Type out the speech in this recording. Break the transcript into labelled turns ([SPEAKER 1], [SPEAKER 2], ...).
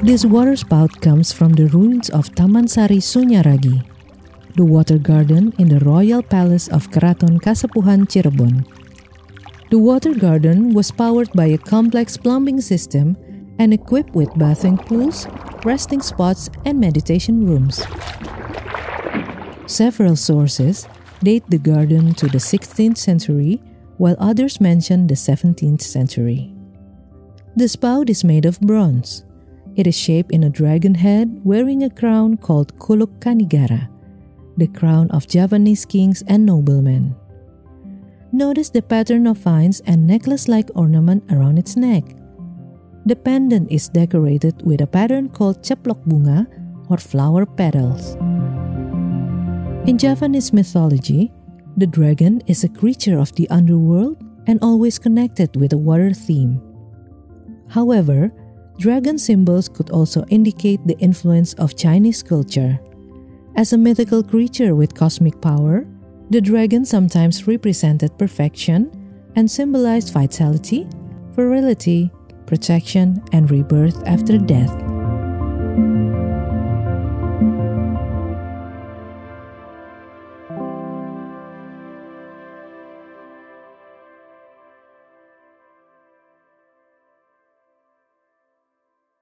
[SPEAKER 1] This water spout comes from the ruins of Taman Sari Sunyaragi, the water garden in the royal palace of Keraton Kasepuhan Cirebon. The water garden was powered by a complex plumbing system and equipped with bathing pools, resting spots, and meditation rooms. Several sources date the garden to the 16th century, while others mention the 17th century. The spout is made of bronze. It is shaped in a dragon head wearing a crown called Kuluk Kanigara, the crown of Javanese kings and noblemen. Notice the pattern of vines and necklace like ornament around its neck. The pendant is decorated with a pattern called ceplok bunga or flower petals. In Javanese mythology, the dragon is a creature of the underworld and always connected with a water theme. However, dragon symbols could also indicate the influence of Chinese culture. As a mythical creature with cosmic power, the dragon sometimes represented perfection and symbolized vitality, virility, protection, and rebirth after death.